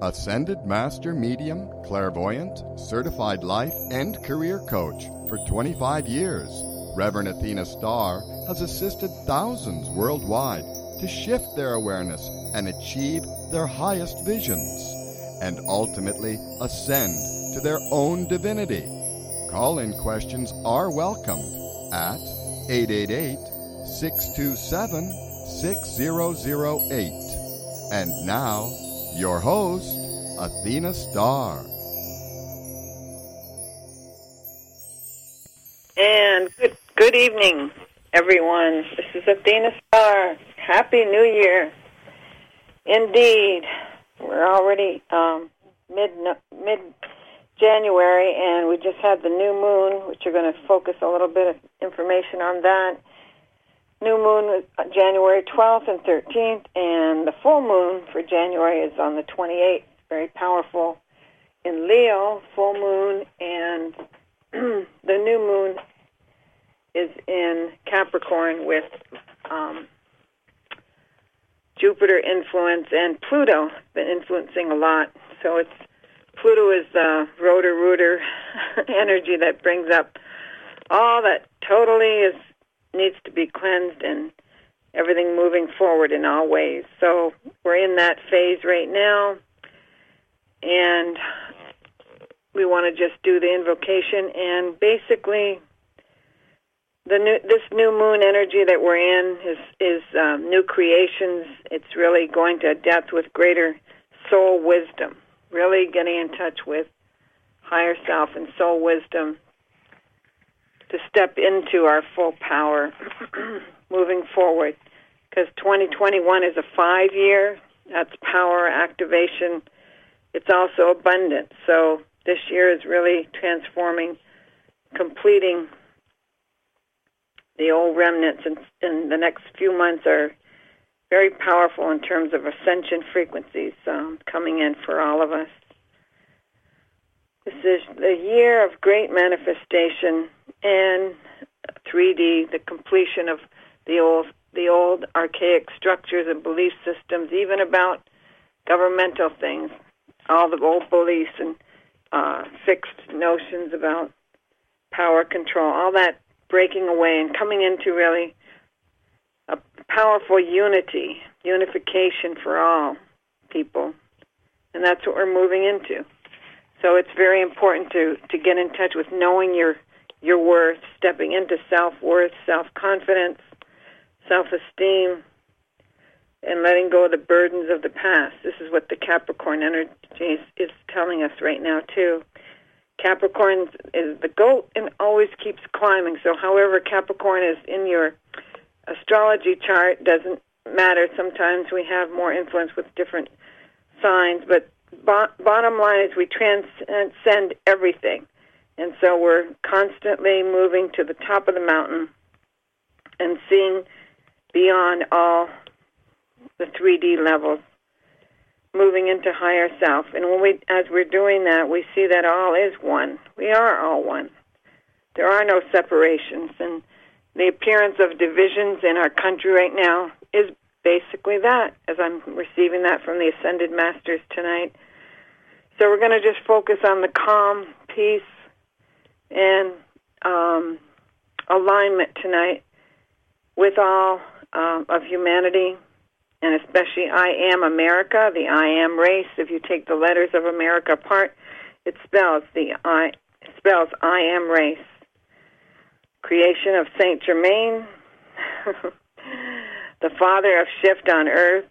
Ascended Master Medium, Clairvoyant, Certified Life and Career Coach for 25 years, Reverend Athena Starr has assisted thousands worldwide to shift their awareness and achieve their highest visions, and ultimately ascend to their own divinity. Call in questions are welcomed at 888 627 6008. And now, your host, Athena Starr. And good, good evening, everyone. This is Athena Starr. Happy New Year. Indeed, we're already um, mid mid January, and we just had the new moon, which you're going to focus a little bit of information on that. New moon January 12th and 13th, and the full moon for January is on the 28th. Very powerful in Leo, full moon, and the new moon is in Capricorn with um, Jupiter influence and Pluto been influencing a lot. So it's Pluto is the Roto-Rooter energy that brings up all that totally is needs to be cleansed and everything moving forward in all ways. So we're in that phase right now, and we want to just do the invocation and basically. The new, this new moon energy that we're in is is um, new creations. It's really going to depth with greater soul wisdom. Really getting in touch with higher self and soul wisdom to step into our full power moving forward. Because 2021 is a five year, that's power activation. It's also abundant. So this year is really transforming, completing the old remnants, and, and the next few months are very powerful in terms of ascension frequencies um, coming in for all of us. This is the year of great manifestation and 3D, the completion of the old the old archaic structures and belief systems, even about governmental things, all the old beliefs and uh, fixed notions about power control, all that breaking away and coming into really a powerful unity, unification for all people. And that's what we're moving into. So it's very important to, to get in touch with knowing your your worth, stepping into self worth, self confidence, self esteem, and letting go of the burdens of the past. This is what the Capricorn energy is, is telling us right now, too. Capricorn is the goat and always keeps climbing. So, however, Capricorn is in your astrology chart doesn't matter. Sometimes we have more influence with different signs, but bo- bottom line is we transcend everything. And so we're constantly moving to the top of the mountain and seeing beyond all the 3D levels, moving into higher self. And when we, as we're doing that, we see that all is one. We are all one. There are no separations. And the appearance of divisions in our country right now is basically that, as I'm receiving that from the Ascended Masters tonight. So we're going to just focus on the calm, peace, and um, alignment tonight with all um, of humanity, and especially I am America, the I am race. If you take the letters of America apart, it spells the I it spells I am race. Creation of Saint Germain, the father of shift on earth,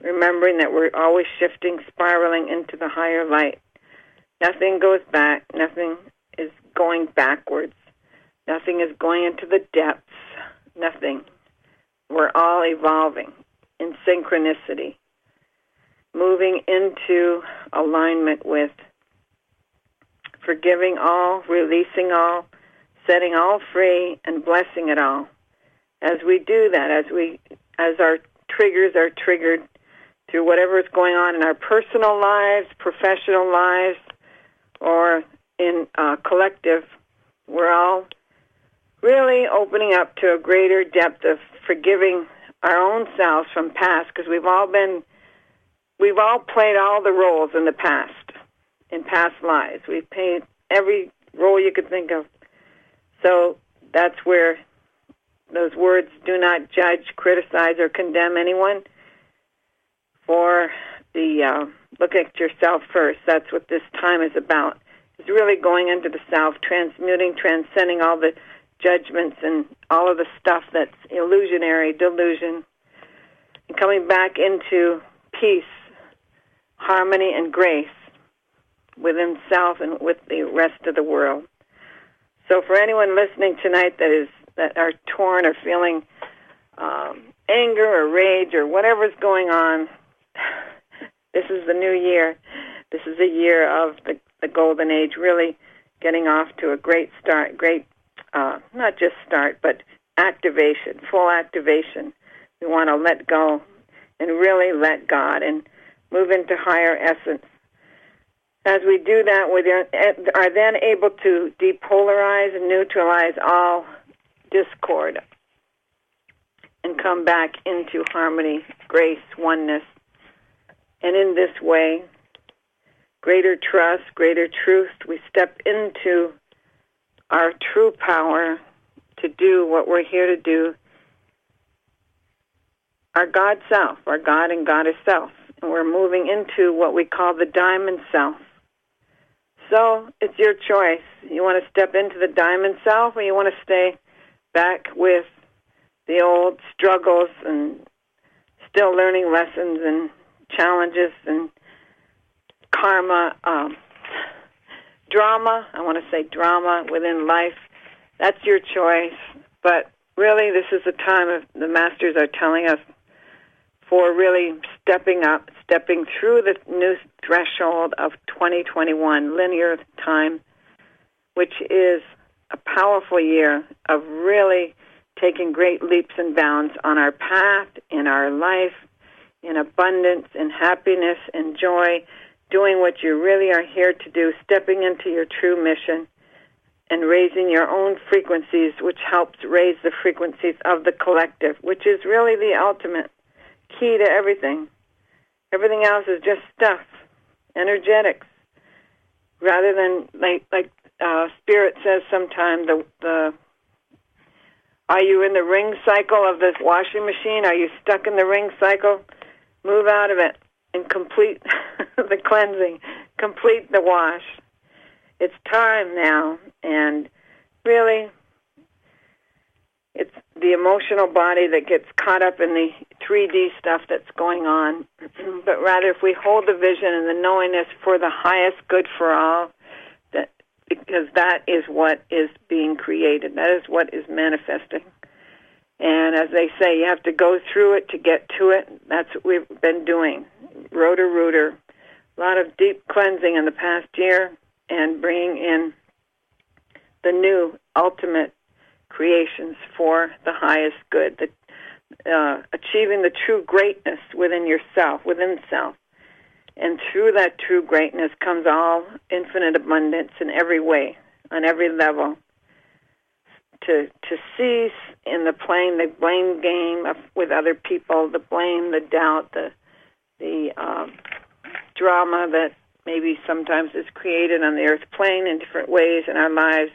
remembering that we're always shifting, spiraling into the higher light. Nothing goes back. Nothing is going backwards. Nothing is going into the depths. Nothing. We're all evolving in synchronicity, moving into alignment with forgiving all, releasing all, setting all free, and blessing it all. As we do that, as we as our triggers are triggered through whatever is going on in our personal lives, professional lives, or in uh, collective, we're all really opening up to a greater depth of forgiving our own selves from past because we've all been we've all played all the roles in the past, in past lives. We've played every role you could think of. So that's where those words do not judge, criticize, or condemn anyone. For the uh, look at yourself first. That's what this time is about. It's really going into the self, transmuting, transcending all the judgments and all of the stuff that's illusionary, delusion, and coming back into peace, harmony, and grace within self and with the rest of the world. So, for anyone listening tonight that is that are torn or feeling um, anger or rage or whatever's going on, this is the new year. This is a year of the, the golden age, really getting off to a great start, great, uh, not just start, but activation, full activation. We want to let go and really let God and move into higher essence. As we do that, we are then able to depolarize and neutralize all discord and come back into harmony, grace, oneness. And in this way, greater trust, greater truth, we step into our true power to do what we're here to do our God self, our God and Goddess self. And we're moving into what we call the diamond self. So it's your choice. You want to step into the diamond self or you want to stay back with the old struggles and still learning lessons and challenges and karma, um, drama. I want to say drama within life. That's your choice. But really, this is the time of the masters are telling us for really stepping up, stepping through the new threshold of 2021 linear time, which is a powerful year of really taking great leaps and bounds on our path, in our life, in abundance, in happiness, in joy, doing what you really are here to do, stepping into your true mission, and raising your own frequencies, which helps raise the frequencies of the collective, which is really the ultimate key to everything. Everything else is just stuff, energetics, rather than like like uh, Spirit says. Sometimes the the are you in the ring cycle of this washing machine? Are you stuck in the ring cycle? Move out of it and complete the cleansing, complete the wash. It's time now, and really it's the emotional body that gets caught up in the 3D stuff that's going on, but rather if we hold the vision and the knowingness for the highest good for all, because that is what is being created, that is what is manifesting. And as they say, you have to go through it to get to it. That's what we've been doing. Roto-Rooter, a lot of deep cleansing in the past year, and bringing in the new ultimate creations for the highest good, the, uh, achieving the true greatness within yourself, within self. And through that true greatness comes all infinite abundance in every way, on every level. To to cease in the playing the blame game of, with other people, the blame, the doubt, the the um, drama that maybe sometimes is created on the earth plane in different ways in our lives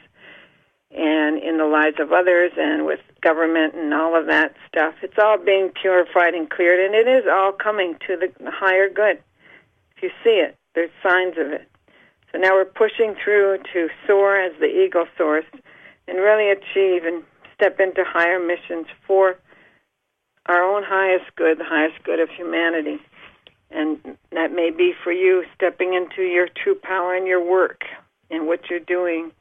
and in the lives of others and with government and all of that stuff. It's all being purified and cleared, and it is all coming to the higher good. You see it, there's signs of it. So now we're pushing through to soar as the eagle soars and really achieve and step into higher missions for our own highest good, the highest good of humanity. And that may be for you stepping into your true power in your work and what you're doing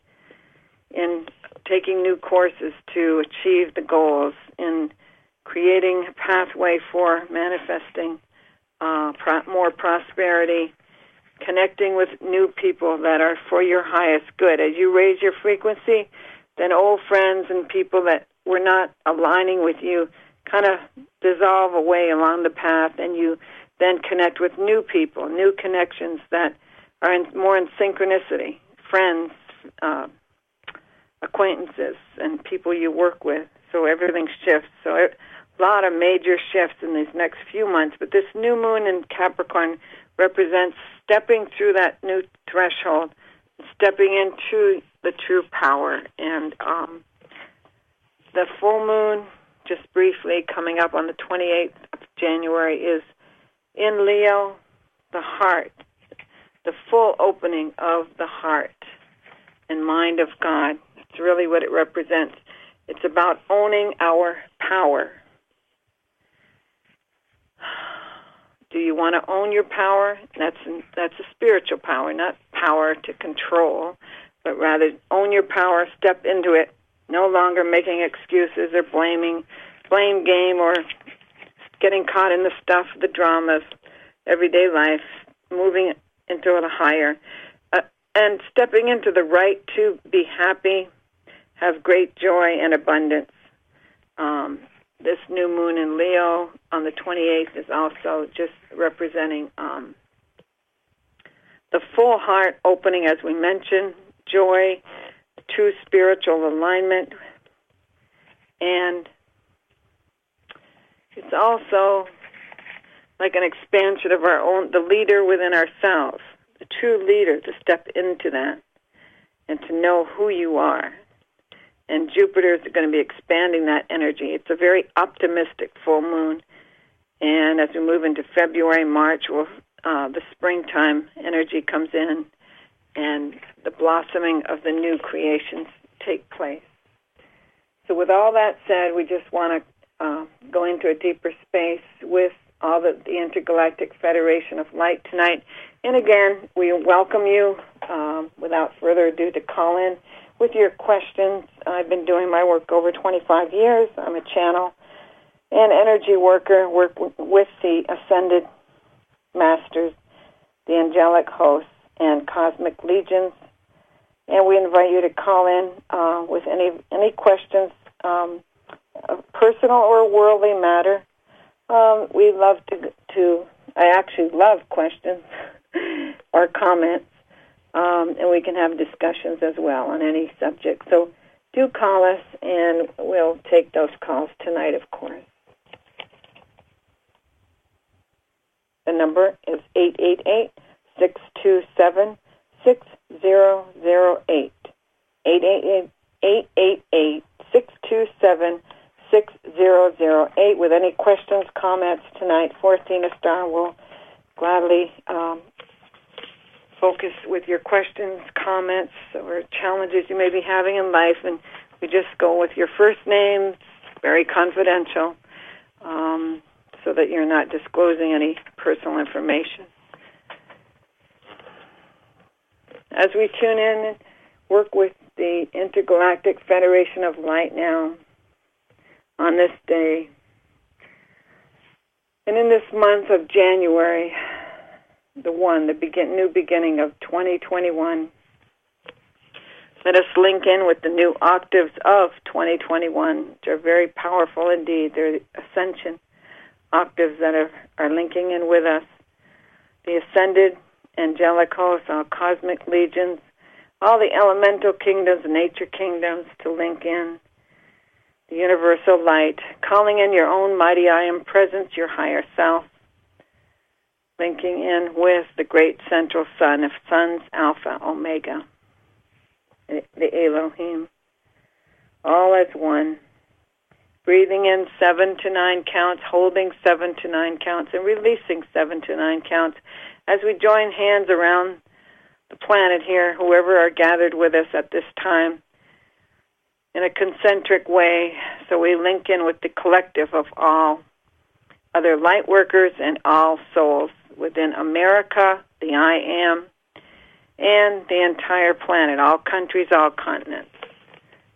in taking new courses to achieve the goals, in creating a pathway for manifesting uh, pro- more prosperity, connecting with new people that are for your highest good. As you raise your frequency, then old friends and people that were not aligning with you kind of dissolve away along the path, and you then connect with new people, new connections that are in, more in synchronicity, friends, uh, acquaintances and people you work with. So everything shifts. So it, a lot of major shifts in these next few months. But this new moon in Capricorn represents stepping through that new threshold, stepping into the true power. And um, the full moon, just briefly, coming up on the 28th of January, is in Leo, the heart, the full opening of the heart and mind of God. It's really what it represents. It's about owning our power. Do you want to own your power? That's that's a spiritual power, not power to control, but rather own your power, step into it, no longer making excuses or blaming, blame game or getting caught in the stuff, the dramas, everyday life, moving into the higher, uh, and stepping into the right to be happy, have great joy and abundance. Um, this new moon in Leo on the 28th is also just representing um, the full heart opening, as we mentioned, joy, true spiritual alignment, and it's also like an expansion of our own, the leader within ourselves, the true leader to step into that and to know who you are. And Jupiter is going to be expanding that energy. It's a very optimistic full moon. And as we move into February, March, we'll, uh, the springtime energy comes in and the blossoming of the new creations take place. So, with all that said, we just want to uh, go into a deeper space with all the, the Intergalactic Federation of Light tonight. And again, we welcome you um, without further ado to call in with your questions. I've been doing my work over 25 years. I'm a channel and energy worker, work with the ascended masters, the angelic hosts, and cosmic legions. And we invite you to call in uh, with any any questions, um, personal or worldly matter. Um, we love to to. I actually love questions or comments, um, and we can have discussions as well on any subject. So do call us, and we'll take those calls tonight, of course. The number is eight eight eight six two seven six zero zero eight. Eight eight eight eight eight eight six two seven 6008 with any questions, comments tonight. Forthena Star will gladly um, focus with your questions, comments, or challenges you may be having in life. And we just go with your first name, very confidential, um, so that you're not disclosing any personal information. As we tune in and work with the Intergalactic Federation of Light now, on this day. And in this month of January, the one, the begin, new beginning of 2021, let us link in with the new octaves of 2021, which are very powerful indeed. They're ascension octaves that are, are linking in with us. The ascended angelic hosts, our cosmic legions, all the elemental kingdoms, nature kingdoms to link in the universal light, calling in your own mighty I am presence, your higher self, linking in with the great central sun of suns, Alpha, Omega, the Elohim, all as one. Breathing in seven to nine counts, holding seven to nine counts, and releasing seven to nine counts as we join hands around the planet here, whoever are gathered with us at this time in a concentric way. So we link in with the collective of all other light workers and all souls within America, the I Am, and the entire planet, all countries, all continents.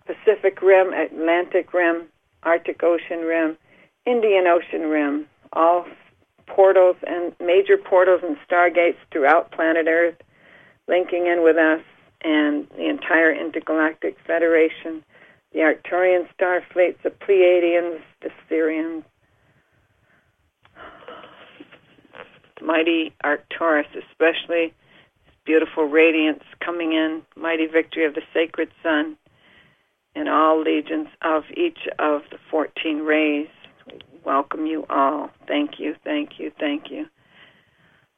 Pacific Rim, Atlantic Rim, Arctic Ocean Rim, Indian Ocean Rim, all portals and major portals and stargates throughout planet Earth linking in with us and the entire Intergalactic Federation the Arcturian star fleets, the Pleiadians, the Sirians. Mighty Arcturus, especially beautiful radiance coming in, mighty victory of the sacred sun, and all legions of each of the 14 rays. welcome you all. Thank you, thank you, thank you.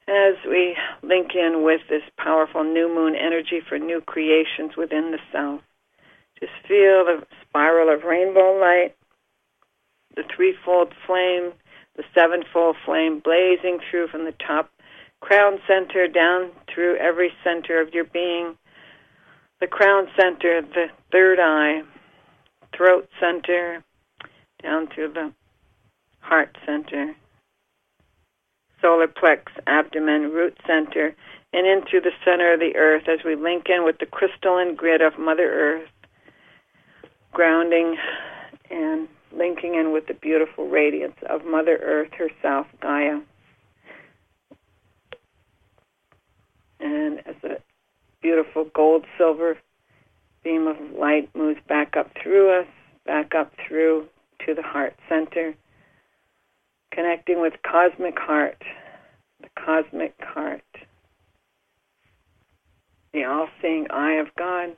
As we link in with this powerful new moon energy for new creations within the South, just feel the spiral of rainbow light, the threefold flame, the sevenfold flame blazing through from the top crown center down through every center of your being. The crown center, the third eye, throat center, down through the heart center, solar plex, abdomen, root center, and into the center of the earth as we link in with the crystalline grid of Mother Earth, grounding and linking in with the beautiful radiance of Mother Earth herself, Gaia. And as a beautiful gold silver beam of light moves back up through us, back up through to the heart center, connecting with cosmic heart, the cosmic heart, the all seeing eye of God.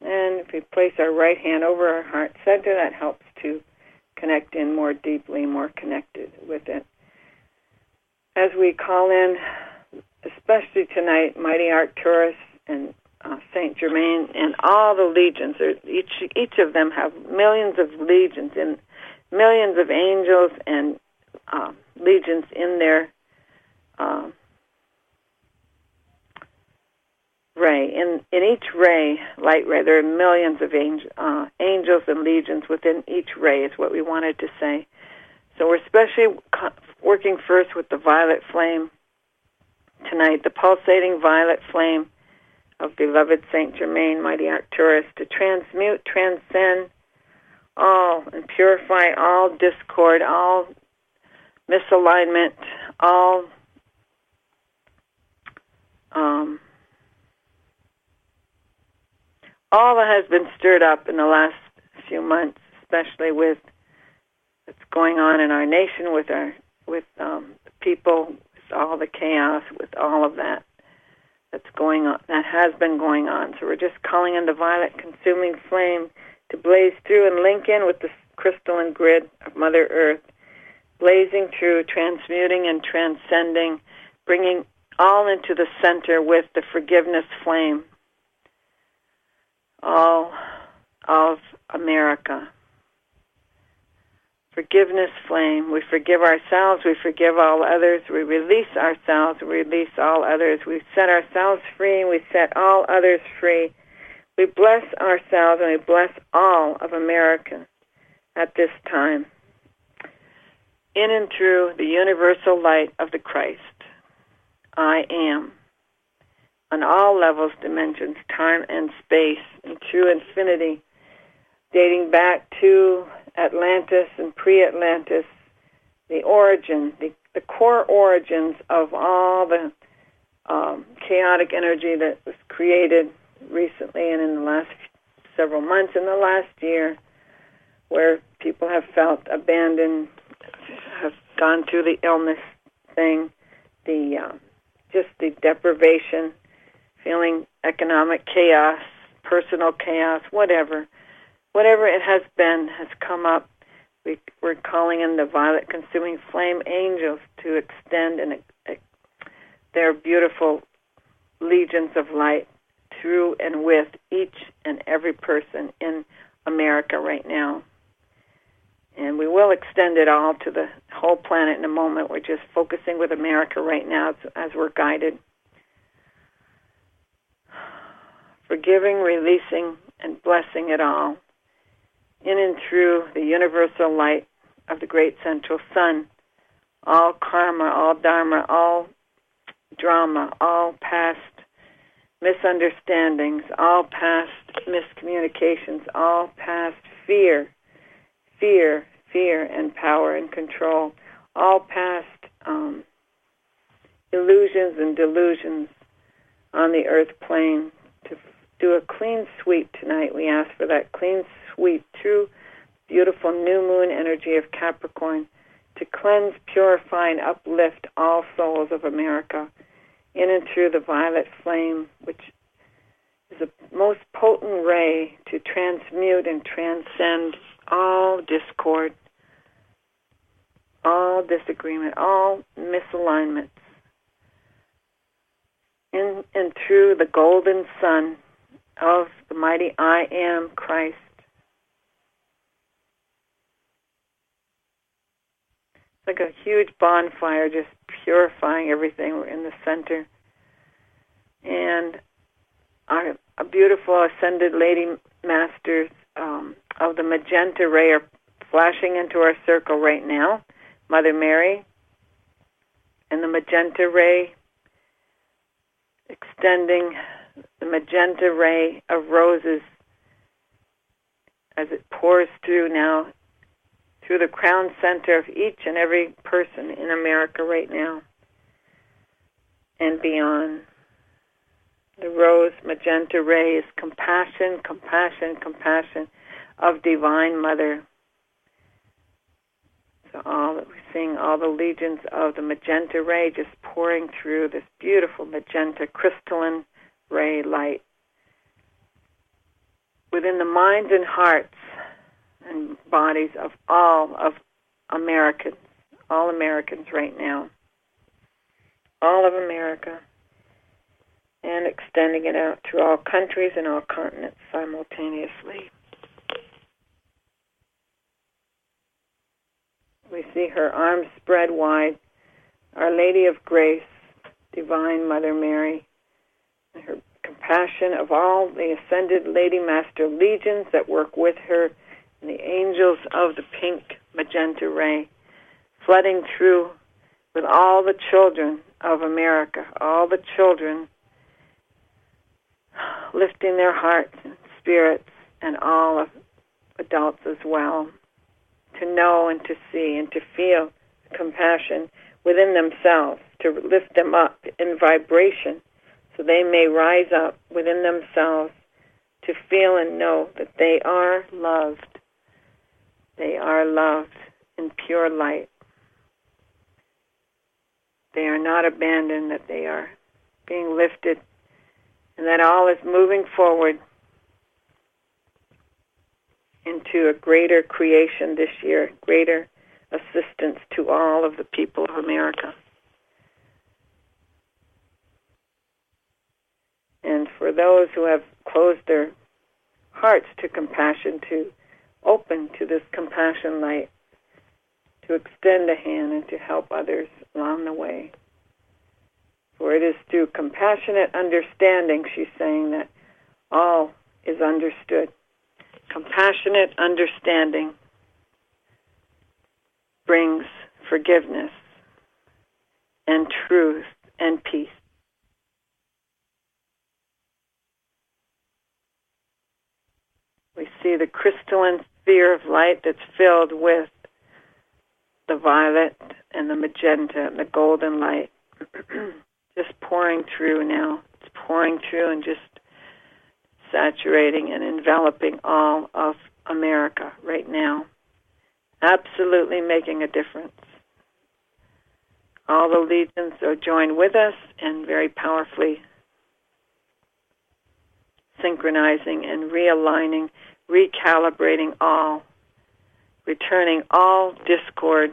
And if we place our right hand over our heart center, that helps to connect in more deeply, more connected with it. As we call in, especially tonight, Mighty Arcturus and uh, Saint Germain and all the legions. Each each of them have millions of legions and millions of angels and uh, legions in their uh, ray. In in each ray, light ray, there are millions of angel, uh, angels and legions within each ray. Is what we wanted to say. So we're especially working first with the violet flame tonight, the pulsating violet flame of beloved Saint Germain, mighty Arcturus, to transmute, transcend all and purify all discord, all misalignment, all um, all that has been stirred up in the last few months, especially with what's going on in our nation, with our with um, people, with all the chaos, with all of that that's going on, that has been going on. So we're just calling in the violet consuming flame to blaze through and link in with the crystalline grid of Mother Earth, blazing through, transmuting and transcending, bringing all into the center with the forgiveness flame, all of America forgiveness flame. We forgive ourselves, we forgive all others, we release ourselves, we release all others. We set ourselves free, we set all others free. We bless ourselves and we bless all of America at this time. In and through the universal light of the Christ, I am. On all levels, dimensions, time and space, and true infinity, dating back to Atlantis and pre-Atlantis, the origin, the, the core origins of all the um, chaotic energy that was created recently and in the last several months, in the last year, where people have felt abandoned, have gone through the illness thing, the uh, just the deprivation, feeling economic chaos, personal chaos, whatever whatever it has been has come up. We, we're calling in the violet consuming flame angels to extend and uh, their beautiful legions of light through and with each and every person in America right now. And we will extend it all to the whole planet in a moment. We're just focusing with America right now as we're guided. Forgiving, releasing, and blessing it all in and through the universal light of the great central sun, all karma, all dharma, all drama, all past misunderstandings, all past miscommunications, all past fear, fear, fear and power and control, all past um, illusions and delusions on the earth plane. Do a clean sweep tonight, we ask for that clean sweep through beautiful new moon energy of Capricorn to cleanse, purify, and uplift all souls of America in and through the violet flame, which is the most potent ray to transmute and transcend all discord, all disagreement, all misalignments. In and through the golden sun of the mighty I am Christ. It's like a huge bonfire just purifying everything. We're in the center. And our, a beautiful ascended lady masters um, of the magenta ray are flashing into our circle right now. Mother Mary and the magenta ray extending the magenta ray of roses as it pours through now through the crown center of each and every person in America right now and beyond. The rose magenta ray is compassion, compassion, compassion of Divine Mother. So all that we're seeing all the legions of the magenta ray just pouring through this beautiful magenta crystalline ray light within the minds and hearts and bodies of all of Americans, all Americans right now, all of America. And extending it out to all countries and all continents simultaneously. We see her arms spread wide, Our Lady of Grace, Divine Mother Mary, her compassion of all the ascended Lady Master legions that work with her, and the angels of the pink magenta ray, flooding through with all the children of America, all the children lifting their hearts and spirits and all of adults as well to know and to see and to feel compassion within themselves, to lift them up in vibration so they may rise up within themselves to feel and know that they are loved. They are loved in pure light. They are not abandoned, that they are being lifted and that all is moving forward into a greater creation this year, greater assistance to all of the people of America. And for those who have closed their hearts to compassion, to open to this compassion light, to extend a hand and to help others along the way. For it is through compassionate understanding, she's saying, that all is understood. Compassionate understanding brings forgiveness and truth and peace. We see the crystalline sphere of light that's filled with the violet and the magenta and the golden light. just pouring through now. It's pouring through and just saturating and enveloping all of America right now. Absolutely making a difference. All the legions are joined with us and very powerfully synchronizing and realigning, recalibrating all, returning all discord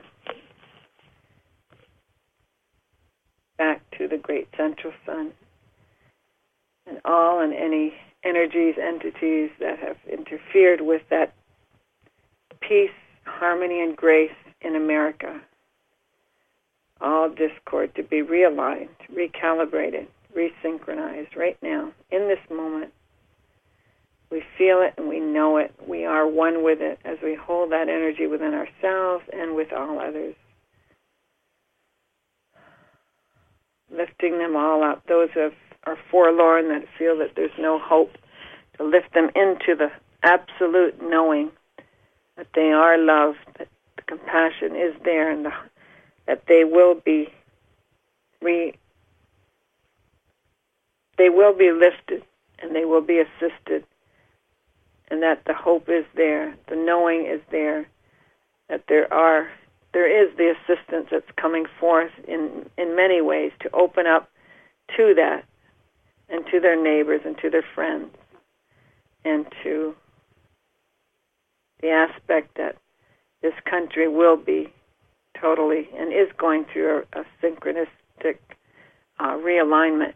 back to the great central sun and all and any energies, entities that have interfered with that peace, harmony, and grace in America. All discord to be realigned, recalibrated, resynchronized right now, in this moment. We feel it and we know it. We are one with it as we hold that energy within ourselves and with all others. lifting them all up. Those who are forlorn, that feel that there's no hope, to lift them into the absolute knowing that they are loved, that the compassion is there, and the, that they will be re, they will be lifted and they will be assisted, and that the hope is there, the knowing is there, that there are there is the assistance that's coming forth in, in many ways to open up to that and to their neighbors and to their friends and to the aspect that this country will be totally and is going through a, a synchronistic uh, realignment.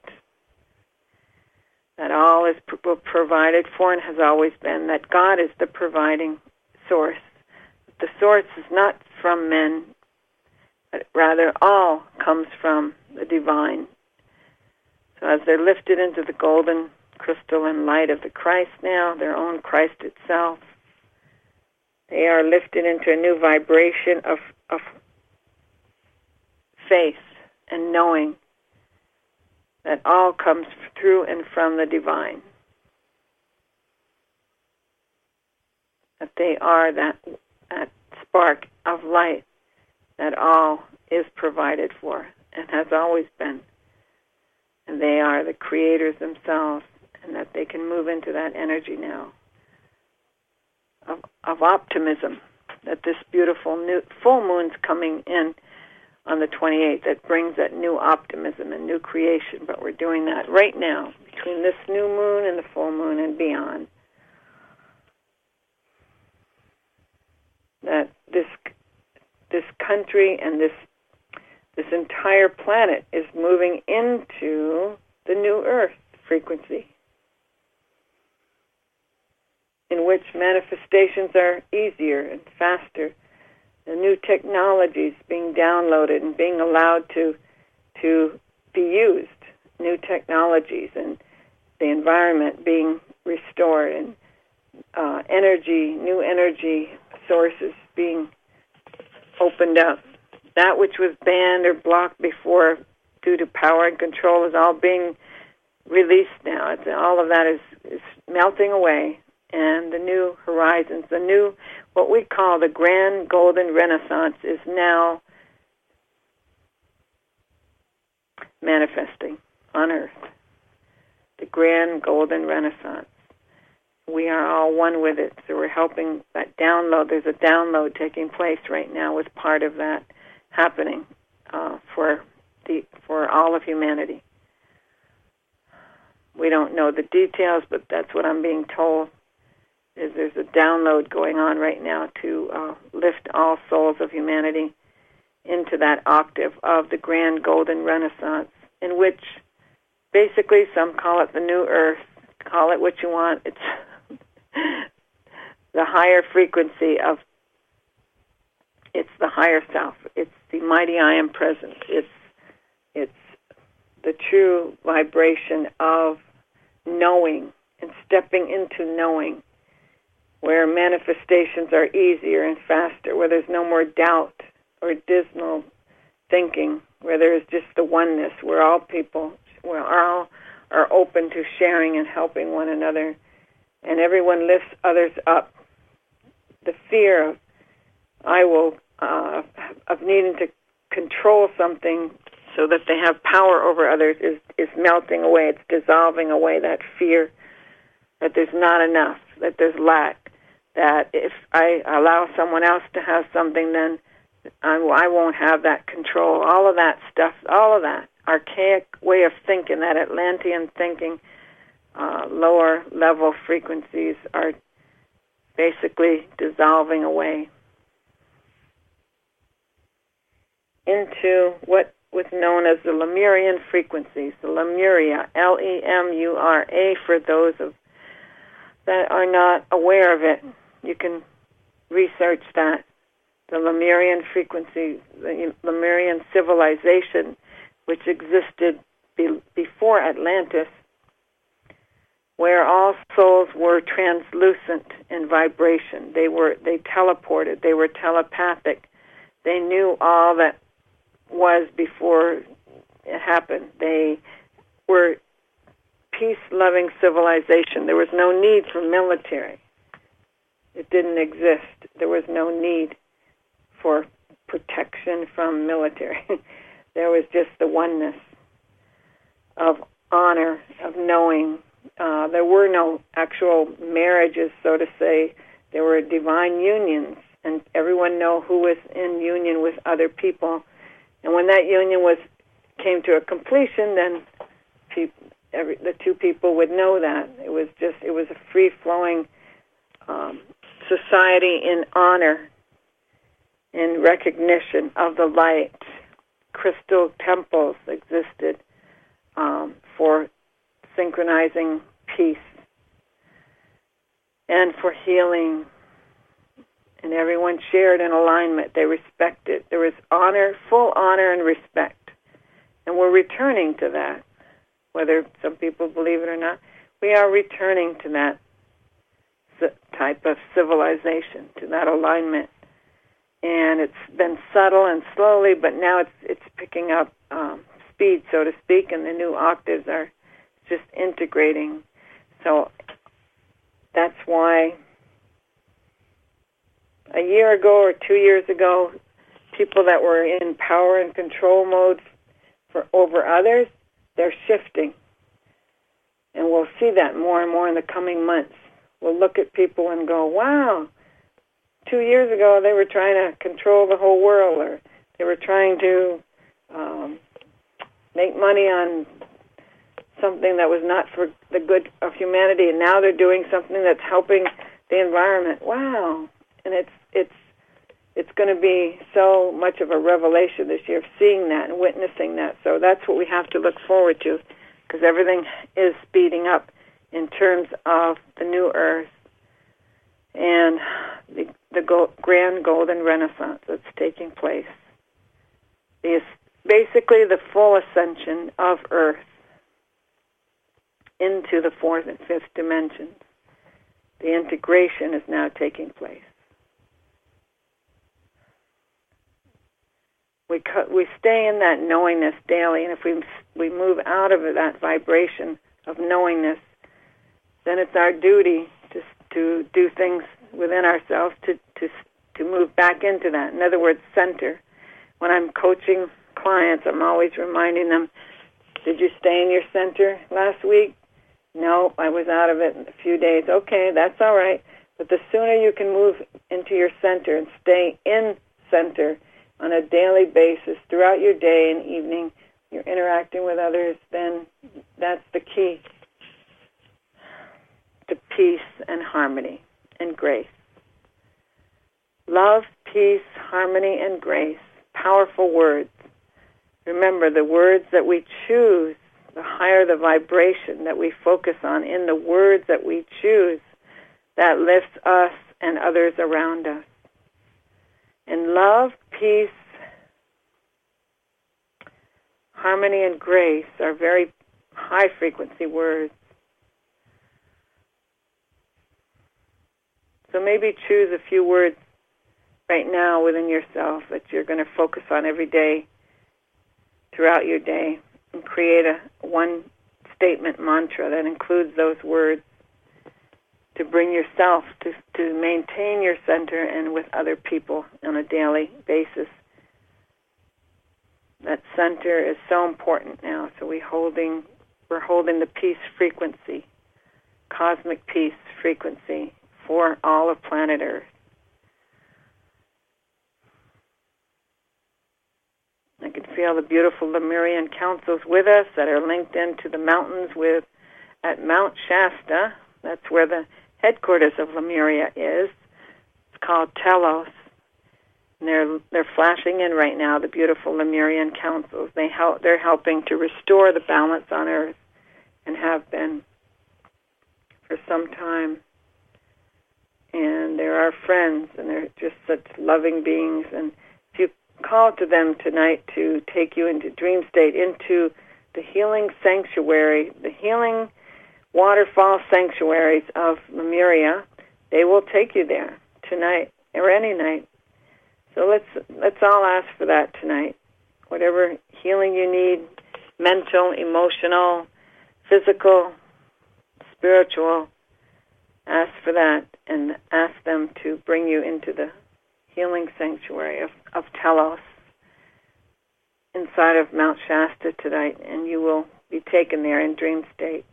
That all is pro- provided for and has always been. That God is the providing source. The source is not from men, but rather all comes from the divine. So as they're lifted into the golden crystalline light of the Christ now, their own Christ itself, they are lifted into a new vibration of, of faith and knowing that all comes through and from the divine. That they are that, that spark of light that all is provided for and has always been. And they are the creators themselves, and that they can move into that energy now of, of optimism that this beautiful new full moon's coming in on the 28th that brings that new optimism and new creation. But we're doing that right now between this new moon and the full moon and beyond. That this this country and this this entire planet is moving into the new Earth frequency, in which manifestations are easier and faster the new technologies being downloaded and being allowed to to be used, new technologies and the environment being restored and uh, energy, new energy sources being opened up. That which was banned or blocked before due to power and control is all being released now. It's, all of that is, is melting away, and the new horizons, the new what we call the Grand Golden Renaissance is now manifesting on Earth. The Grand Golden Renaissance. We are all one with it, so we're helping that download. There's a download taking place right now with part of that happening uh, for the for all of humanity. We don't know the details, but that's what I'm being told is there's a download going on right now to uh, lift all souls of humanity into that octave of the grand golden renaissance, in which basically some call it the new earth, call it what you want. It's the higher frequency of it's the higher self. It's the mighty I am present. It's it's the true vibration of knowing and stepping into knowing where manifestations are easier and faster, where there's no more doubt or dismal thinking, where there is just the oneness, where all people, where all are open to sharing and helping one another, and everyone lifts others up. The fear of I will uh, of needing to control something so that they have power over others is is melting away. It's dissolving away that fear that there's not enough, that there's lack, that if I allow someone else to have something, then I won't have that control. All of that stuff, all of that archaic way of thinking, that Atlantean thinking, uh, lower level frequencies are basically dissolving away into what was known as the Lemurian frequencies, the Lemuria, L E M U R A, for those of that are not aware of it. You can research that. The Lemurian frequency, the Lemurian civilization, which existed be, before Atlantis, where all souls were translucent in vibration. They were they teleported. They were telepathic. They knew all that was before it happened. They were peace-loving civilization. There was no need for military. It didn't exist. There was no need for protection from military. there was just the oneness of honor, of knowing. Uh, there were no actual marriages, so to say. There were divine unions, and everyone know who was in union with other people. And when that union was came to a completion, then every the two people would know that. It was just it was a free flowing um, society in honor in recognition of the light. Crystal temples existed um, for synchronizing peace and for healing. And everyone shared in alignment. They respected there was honor full honor and respect. And we're returning to that whether some people believe it or not, we are returning to that type of civilization, to that alignment. And it's been subtle and slowly, but now it's it's picking up um, speed, so to speak, and the new octaves are just integrating. So that's why a year ago or two years ago, people that were in power and control mode for over others they're shifting. And we'll see that more and more in the coming months. We'll look at people and go, wow, two years ago they were trying to control the whole world or they were trying to um, make money on something that was not for the good of humanity and now they're doing something that's helping the environment. Wow. And it's it's it's going to be so much of a revelation this year of seeing that and witnessing that. So that's what we have to look forward to because everything is speeding up in terms of the new earth and the, the go- grand golden renaissance that's taking place. The, basically, the full ascension of earth into the fourth and fifth dimensions. The integration is now taking place. We we stay in that knowingness daily, and if we we move out of that vibration of knowingness, then it's our duty to to do things within ourselves to to to move back into that. In other words, center. When I'm coaching clients, I'm always reminding them, "Did you stay in your center last week?" No, I was out of it in a few days. Okay, that's all right. But the sooner you can move into your center and stay in center, on a daily basis throughout your day and evening, you're interacting with others, then that's the key to peace and harmony and grace. Love, peace, harmony, and grace. Powerful words. Remember, the words that we choose, the higher the vibration that we focus on in the words that we choose, that lifts us and others around us. And love, peace, harmony, and grace are very high frequency words. So maybe choose a few words right now within yourself that you're going to focus on every day throughout your day and create a one statement mantra that includes those words to bring yourself to to maintain your center and with other people on a daily basis. That center is so important now. So we holding we're holding the peace frequency, cosmic peace frequency for all of planet Earth. I can feel the beautiful Lemurian councils with us that are linked into the mountains with at Mount Shasta. That's where the headquarters of Lemuria is. It's called Telos. And they're they're flashing in right now the beautiful Lemurian councils. They help they're helping to restore the balance on Earth, and have been for some time. And they're our friends, and they're just such loving beings. And if you call to them tonight to take you into dream state, into the healing sanctuary, the healing waterfall sanctuaries of Lemuria, they will take you there tonight or any night. So let's let's all ask for that tonight. Whatever healing you need, mental, emotional, physical, spiritual, ask for that and ask them to bring you into the healing sanctuary of, of Telos inside of Mount Shasta tonight, and you will be taken there in dream state.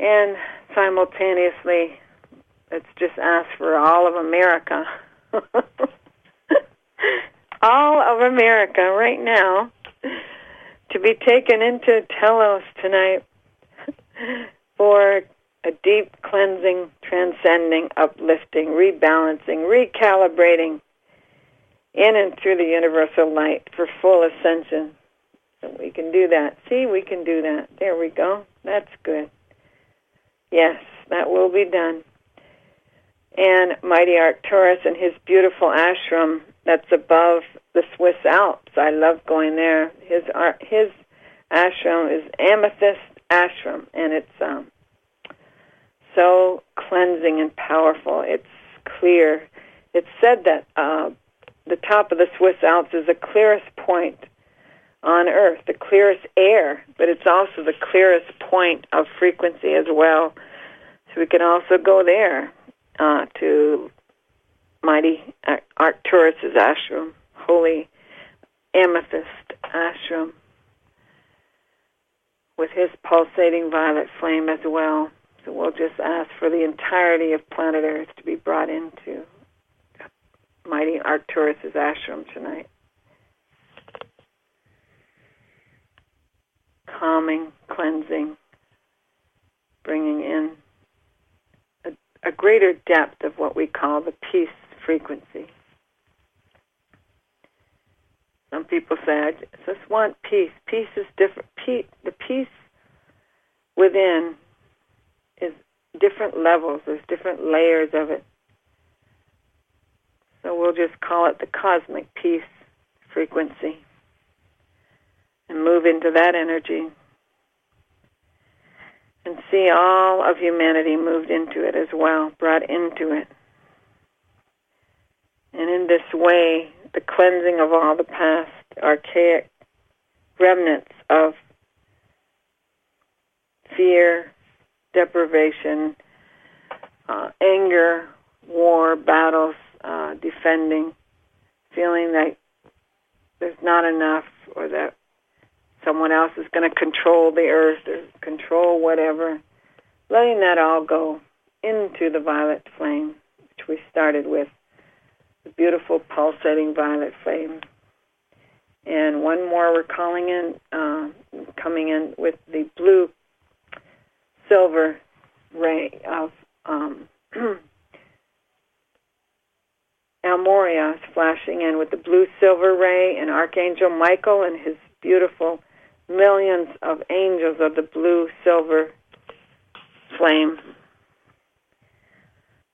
And simultaneously, let's just ask for all of America. all of America right now to be taken into Telos tonight for a deep cleansing, transcending, uplifting, rebalancing, recalibrating in and through the universal light for full ascension. So we can do that. See, we can do that. There we go. That's good. Yes, that will be done. And Mighty Arcturus and his beautiful ashram that's above the Swiss Alps. I love going there. His his ashram is Amethyst Ashram, and it's um, so cleansing and powerful. It's clear. It's said that uh, the top of the Swiss Alps is the clearest point on Earth, the clearest air, but it's also the clearest point of frequency as well. So we can also go there uh, to mighty Arcturus's ashram, holy amethyst ashram, with his pulsating violet flame as well. So we'll just ask for the entirety of planet Earth to be brought into mighty Arcturus's ashram tonight. Calming, cleansing, bringing in a, a greater depth of what we call the peace frequency. Some people say, I just want peace. Peace is different. The peace within is different levels. There's different layers of it. So we'll just call it the cosmic peace frequency and move into that energy and see all of humanity moved into it as well, brought into it. And in this way, the cleansing of all the past archaic remnants of fear, deprivation, uh, anger, war, battles, uh, defending, feeling that there's not enough or that someone else is going to control the earth or control whatever, letting that all go into the violet flame, which we started with the beautiful pulsating violet flame. And one more we're calling in, uh, coming in with the blue silver ray of um, Almoria flashing in with the blue silver ray, and Archangel Michael and his beautiful millions of angels of the blue silver flame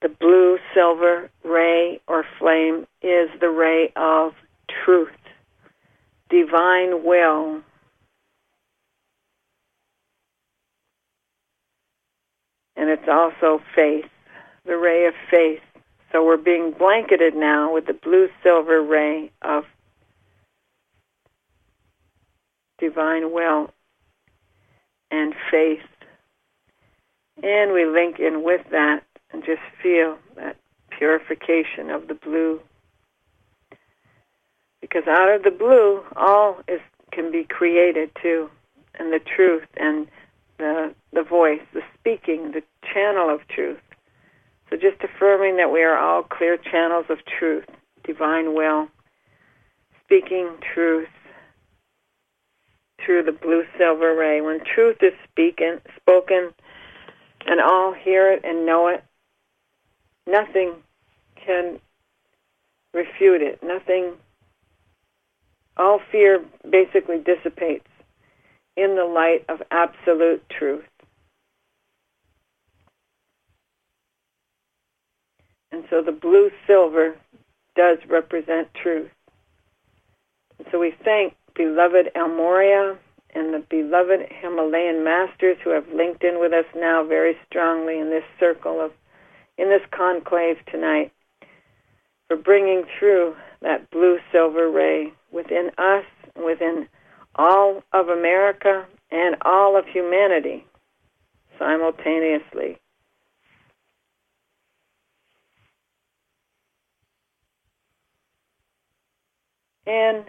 the blue silver ray or flame is the ray of truth, divine will. And it's also faith, the ray of faith. So we're being blanketed now with the blue silver ray of divine will and faith. And we link in with that and just feel that purification of the blue. Because out of the blue, all is can be created too, and the truth and the the voice, the speaking, the channel of truth. So just affirming that we are all clear channels of truth, divine will, speaking truth through the blue silver ray. When truth is speaking, spoken, and all hear it and know it, Nothing can refute it. Nothing, all fear basically dissipates in the light of absolute truth. And so the blue silver does represent truth. And so we thank beloved Almoria and the beloved Himalayan masters who have linked in with us now very strongly in this circle of in this conclave tonight for bringing through that blue silver ray within us, within all of America, and all of humanity simultaneously. And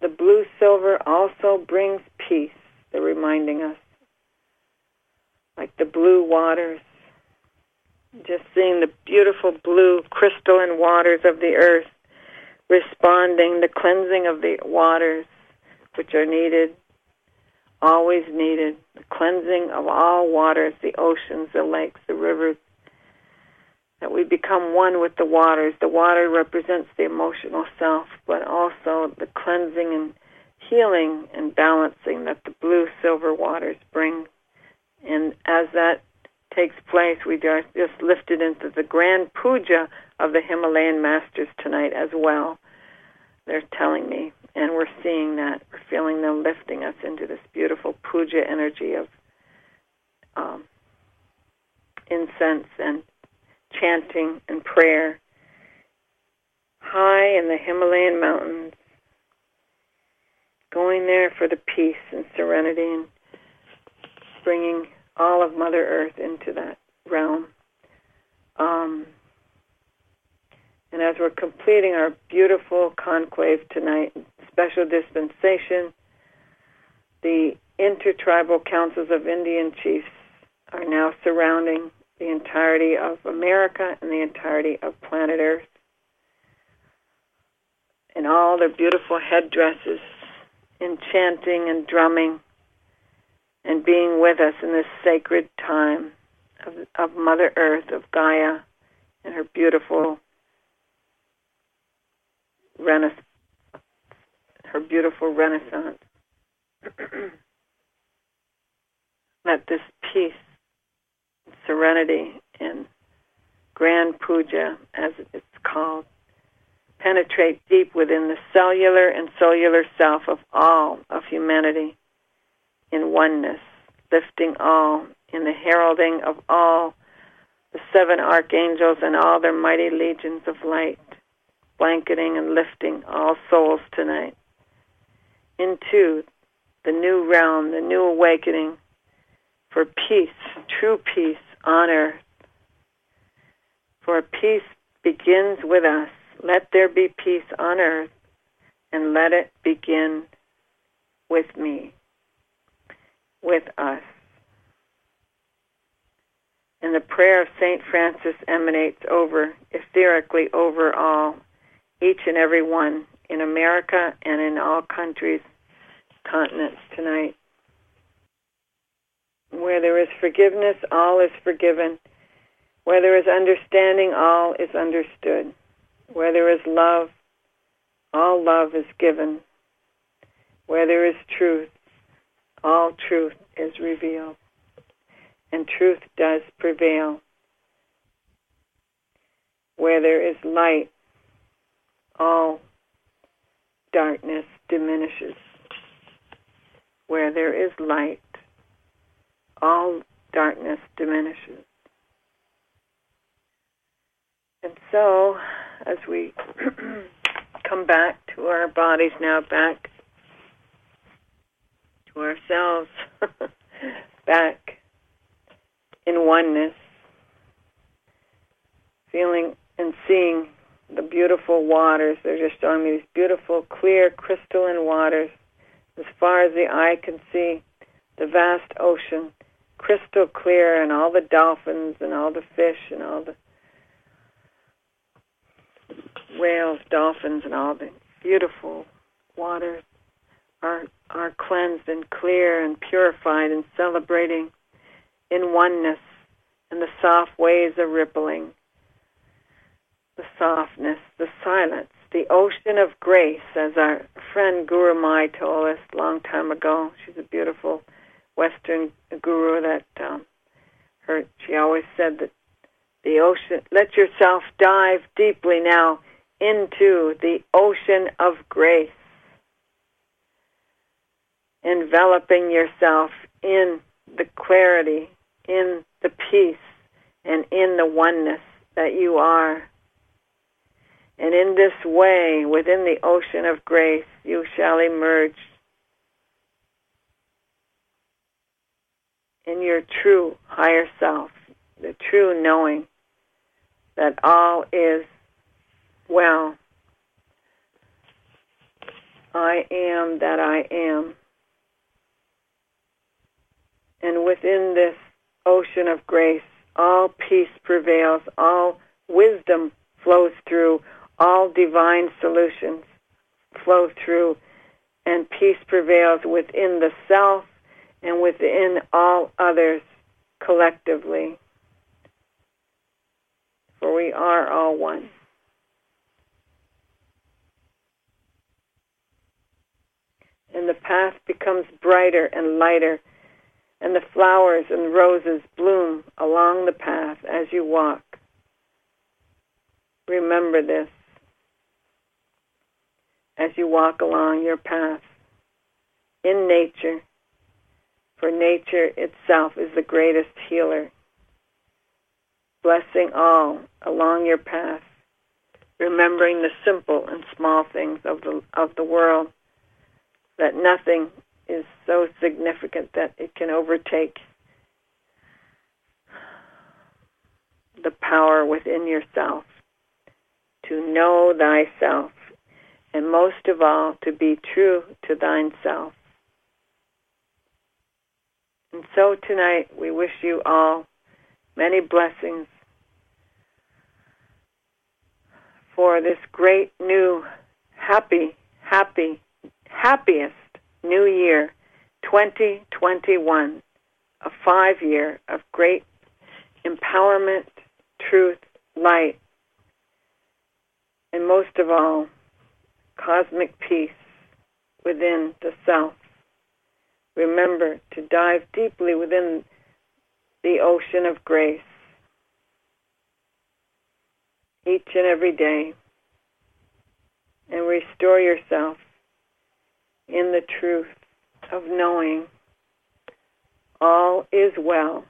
the blue silver also brings peace, they're reminding us. Like the blue waters just seeing the beautiful blue crystalline waters of the earth responding, the cleansing of the waters which are needed always needed. The cleansing of all waters, the oceans, the lakes, the rivers, that we become one with the waters. The water represents the emotional self, but also the cleansing and healing and balancing that the blue silver waters bring. And as that takes place, we are just lifted into the grand puja of the Himalayan masters tonight as well. They're telling me, and we're seeing that. We're feeling them lifting us into this beautiful puja energy of um, incense and chanting and prayer high in the Himalayan mountains, going there for the peace and serenity and bringing all of Mother Earth into that realm. Um, and as we're completing our beautiful conclave tonight, special dispensation, the intertribal councils of Indian chiefs are now surrounding the entirety of America and the entirety of planet Earth. In all their beautiful headdresses, enchanting and drumming, and being with us in this sacred time of, of Mother Earth, of Gaia, and her beautiful renaissance, her beautiful renaissance. Let this peace serenity and grand puja, as it's called, penetrate deep within the cellular and cellular self of all of humanity in oneness, lifting all in the heralding of all the seven archangels and all their mighty legions of light, blanketing and lifting all souls tonight into the new realm, the new awakening for peace, true peace, on earth. For peace begins with us. Let there be peace on earth, and let it begin with me, with us. And the prayer of St. Francis emanates over, etherically over all, each and every one in America and in all countries, continents tonight. Where there is forgiveness, all is forgiven. Where there is understanding, all is understood. Where there is love, all love is given. Where there is truth, all truth is revealed. And truth does prevail. Where there is light, all darkness diminishes. Where there is light, all darkness diminishes. And so, as we come back to our bodies now, back to ourselves, back in oneness, feeling and seeing the beautiful waters. They're just showing me these beautiful, clear, crystalline waters as far as the eye can see, the vast ocean crystal clear and all the dolphins and all the fish and all the whales, dolphins and all the beautiful waters are are cleansed and clear and purified and celebrating in oneness and the soft waves are rippling. The softness, the silence, the ocean of grace, as our friend Gurumayi told us long time ago. She's a beautiful Western guru that um, her she always said that the ocean let yourself dive deeply now into the ocean of grace. Enveloping yourself in the clarity in the peace and in the oneness that you are. And in this way within the ocean of grace you shall emerge in your true higher self, the true knowing that all is well. I am that I am. And within this ocean of grace, all peace prevails, all wisdom flows through, all divine solutions flow through, and peace prevails within the self and within all others collectively. For we are all one. And the path becomes brighter and lighter, and the flowers and roses bloom along the path as you walk. Remember this as you walk along your path in nature, for nature itself is the greatest healer. Blessing all along your path, remembering the simple and small things of the, of the world, that nothing is so significant that it can overtake the power within yourself to know thyself, and most of all, to be true to thine self. And so tonight we wish you all many blessings for this great new, happy, happy, happiest new year, 2021, a five year of great empowerment, truth, light, and most of all, cosmic peace within the self. Remember to dive deeply within the ocean of grace each and every day and restore yourself in the truth of knowing all is well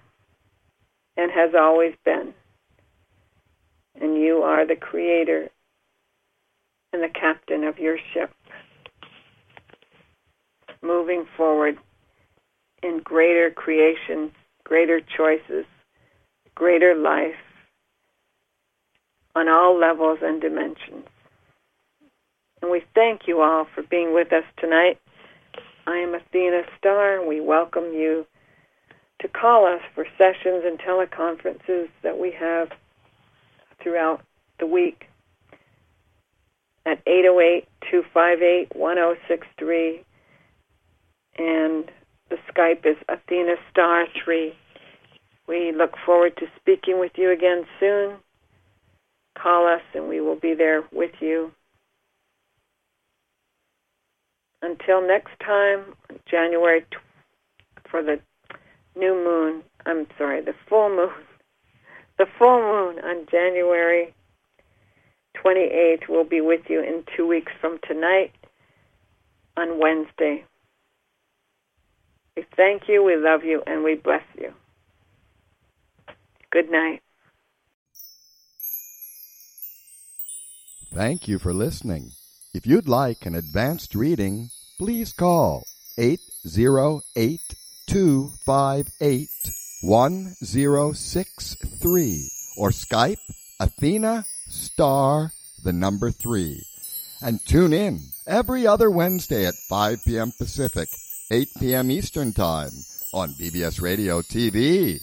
and has always been. And you are the creator and the captain of your ship. Moving forward in greater creation, greater choices, greater life on all levels and dimensions. And we thank you all for being with us tonight. I am Athena Star, we welcome you to call us for sessions and teleconferences that we have throughout the week at 808-258-1063 and the Skype is Athena Star 3. We look forward to speaking with you again soon. Call us and we will be there with you. Until next time, January t- for the new moon, I'm sorry, the full moon, the full moon on January 28th will be with you in two weeks from tonight on Wednesday. We thank you, we love you, and we bless you. Good night. Thank you for listening. If you'd like an advanced reading, please call 808 258 1063 or Skype Athena Star the number 3 and tune in every other Wednesday at 5 p.m. Pacific 8 p.m. Eastern Time on BBS Radio TV.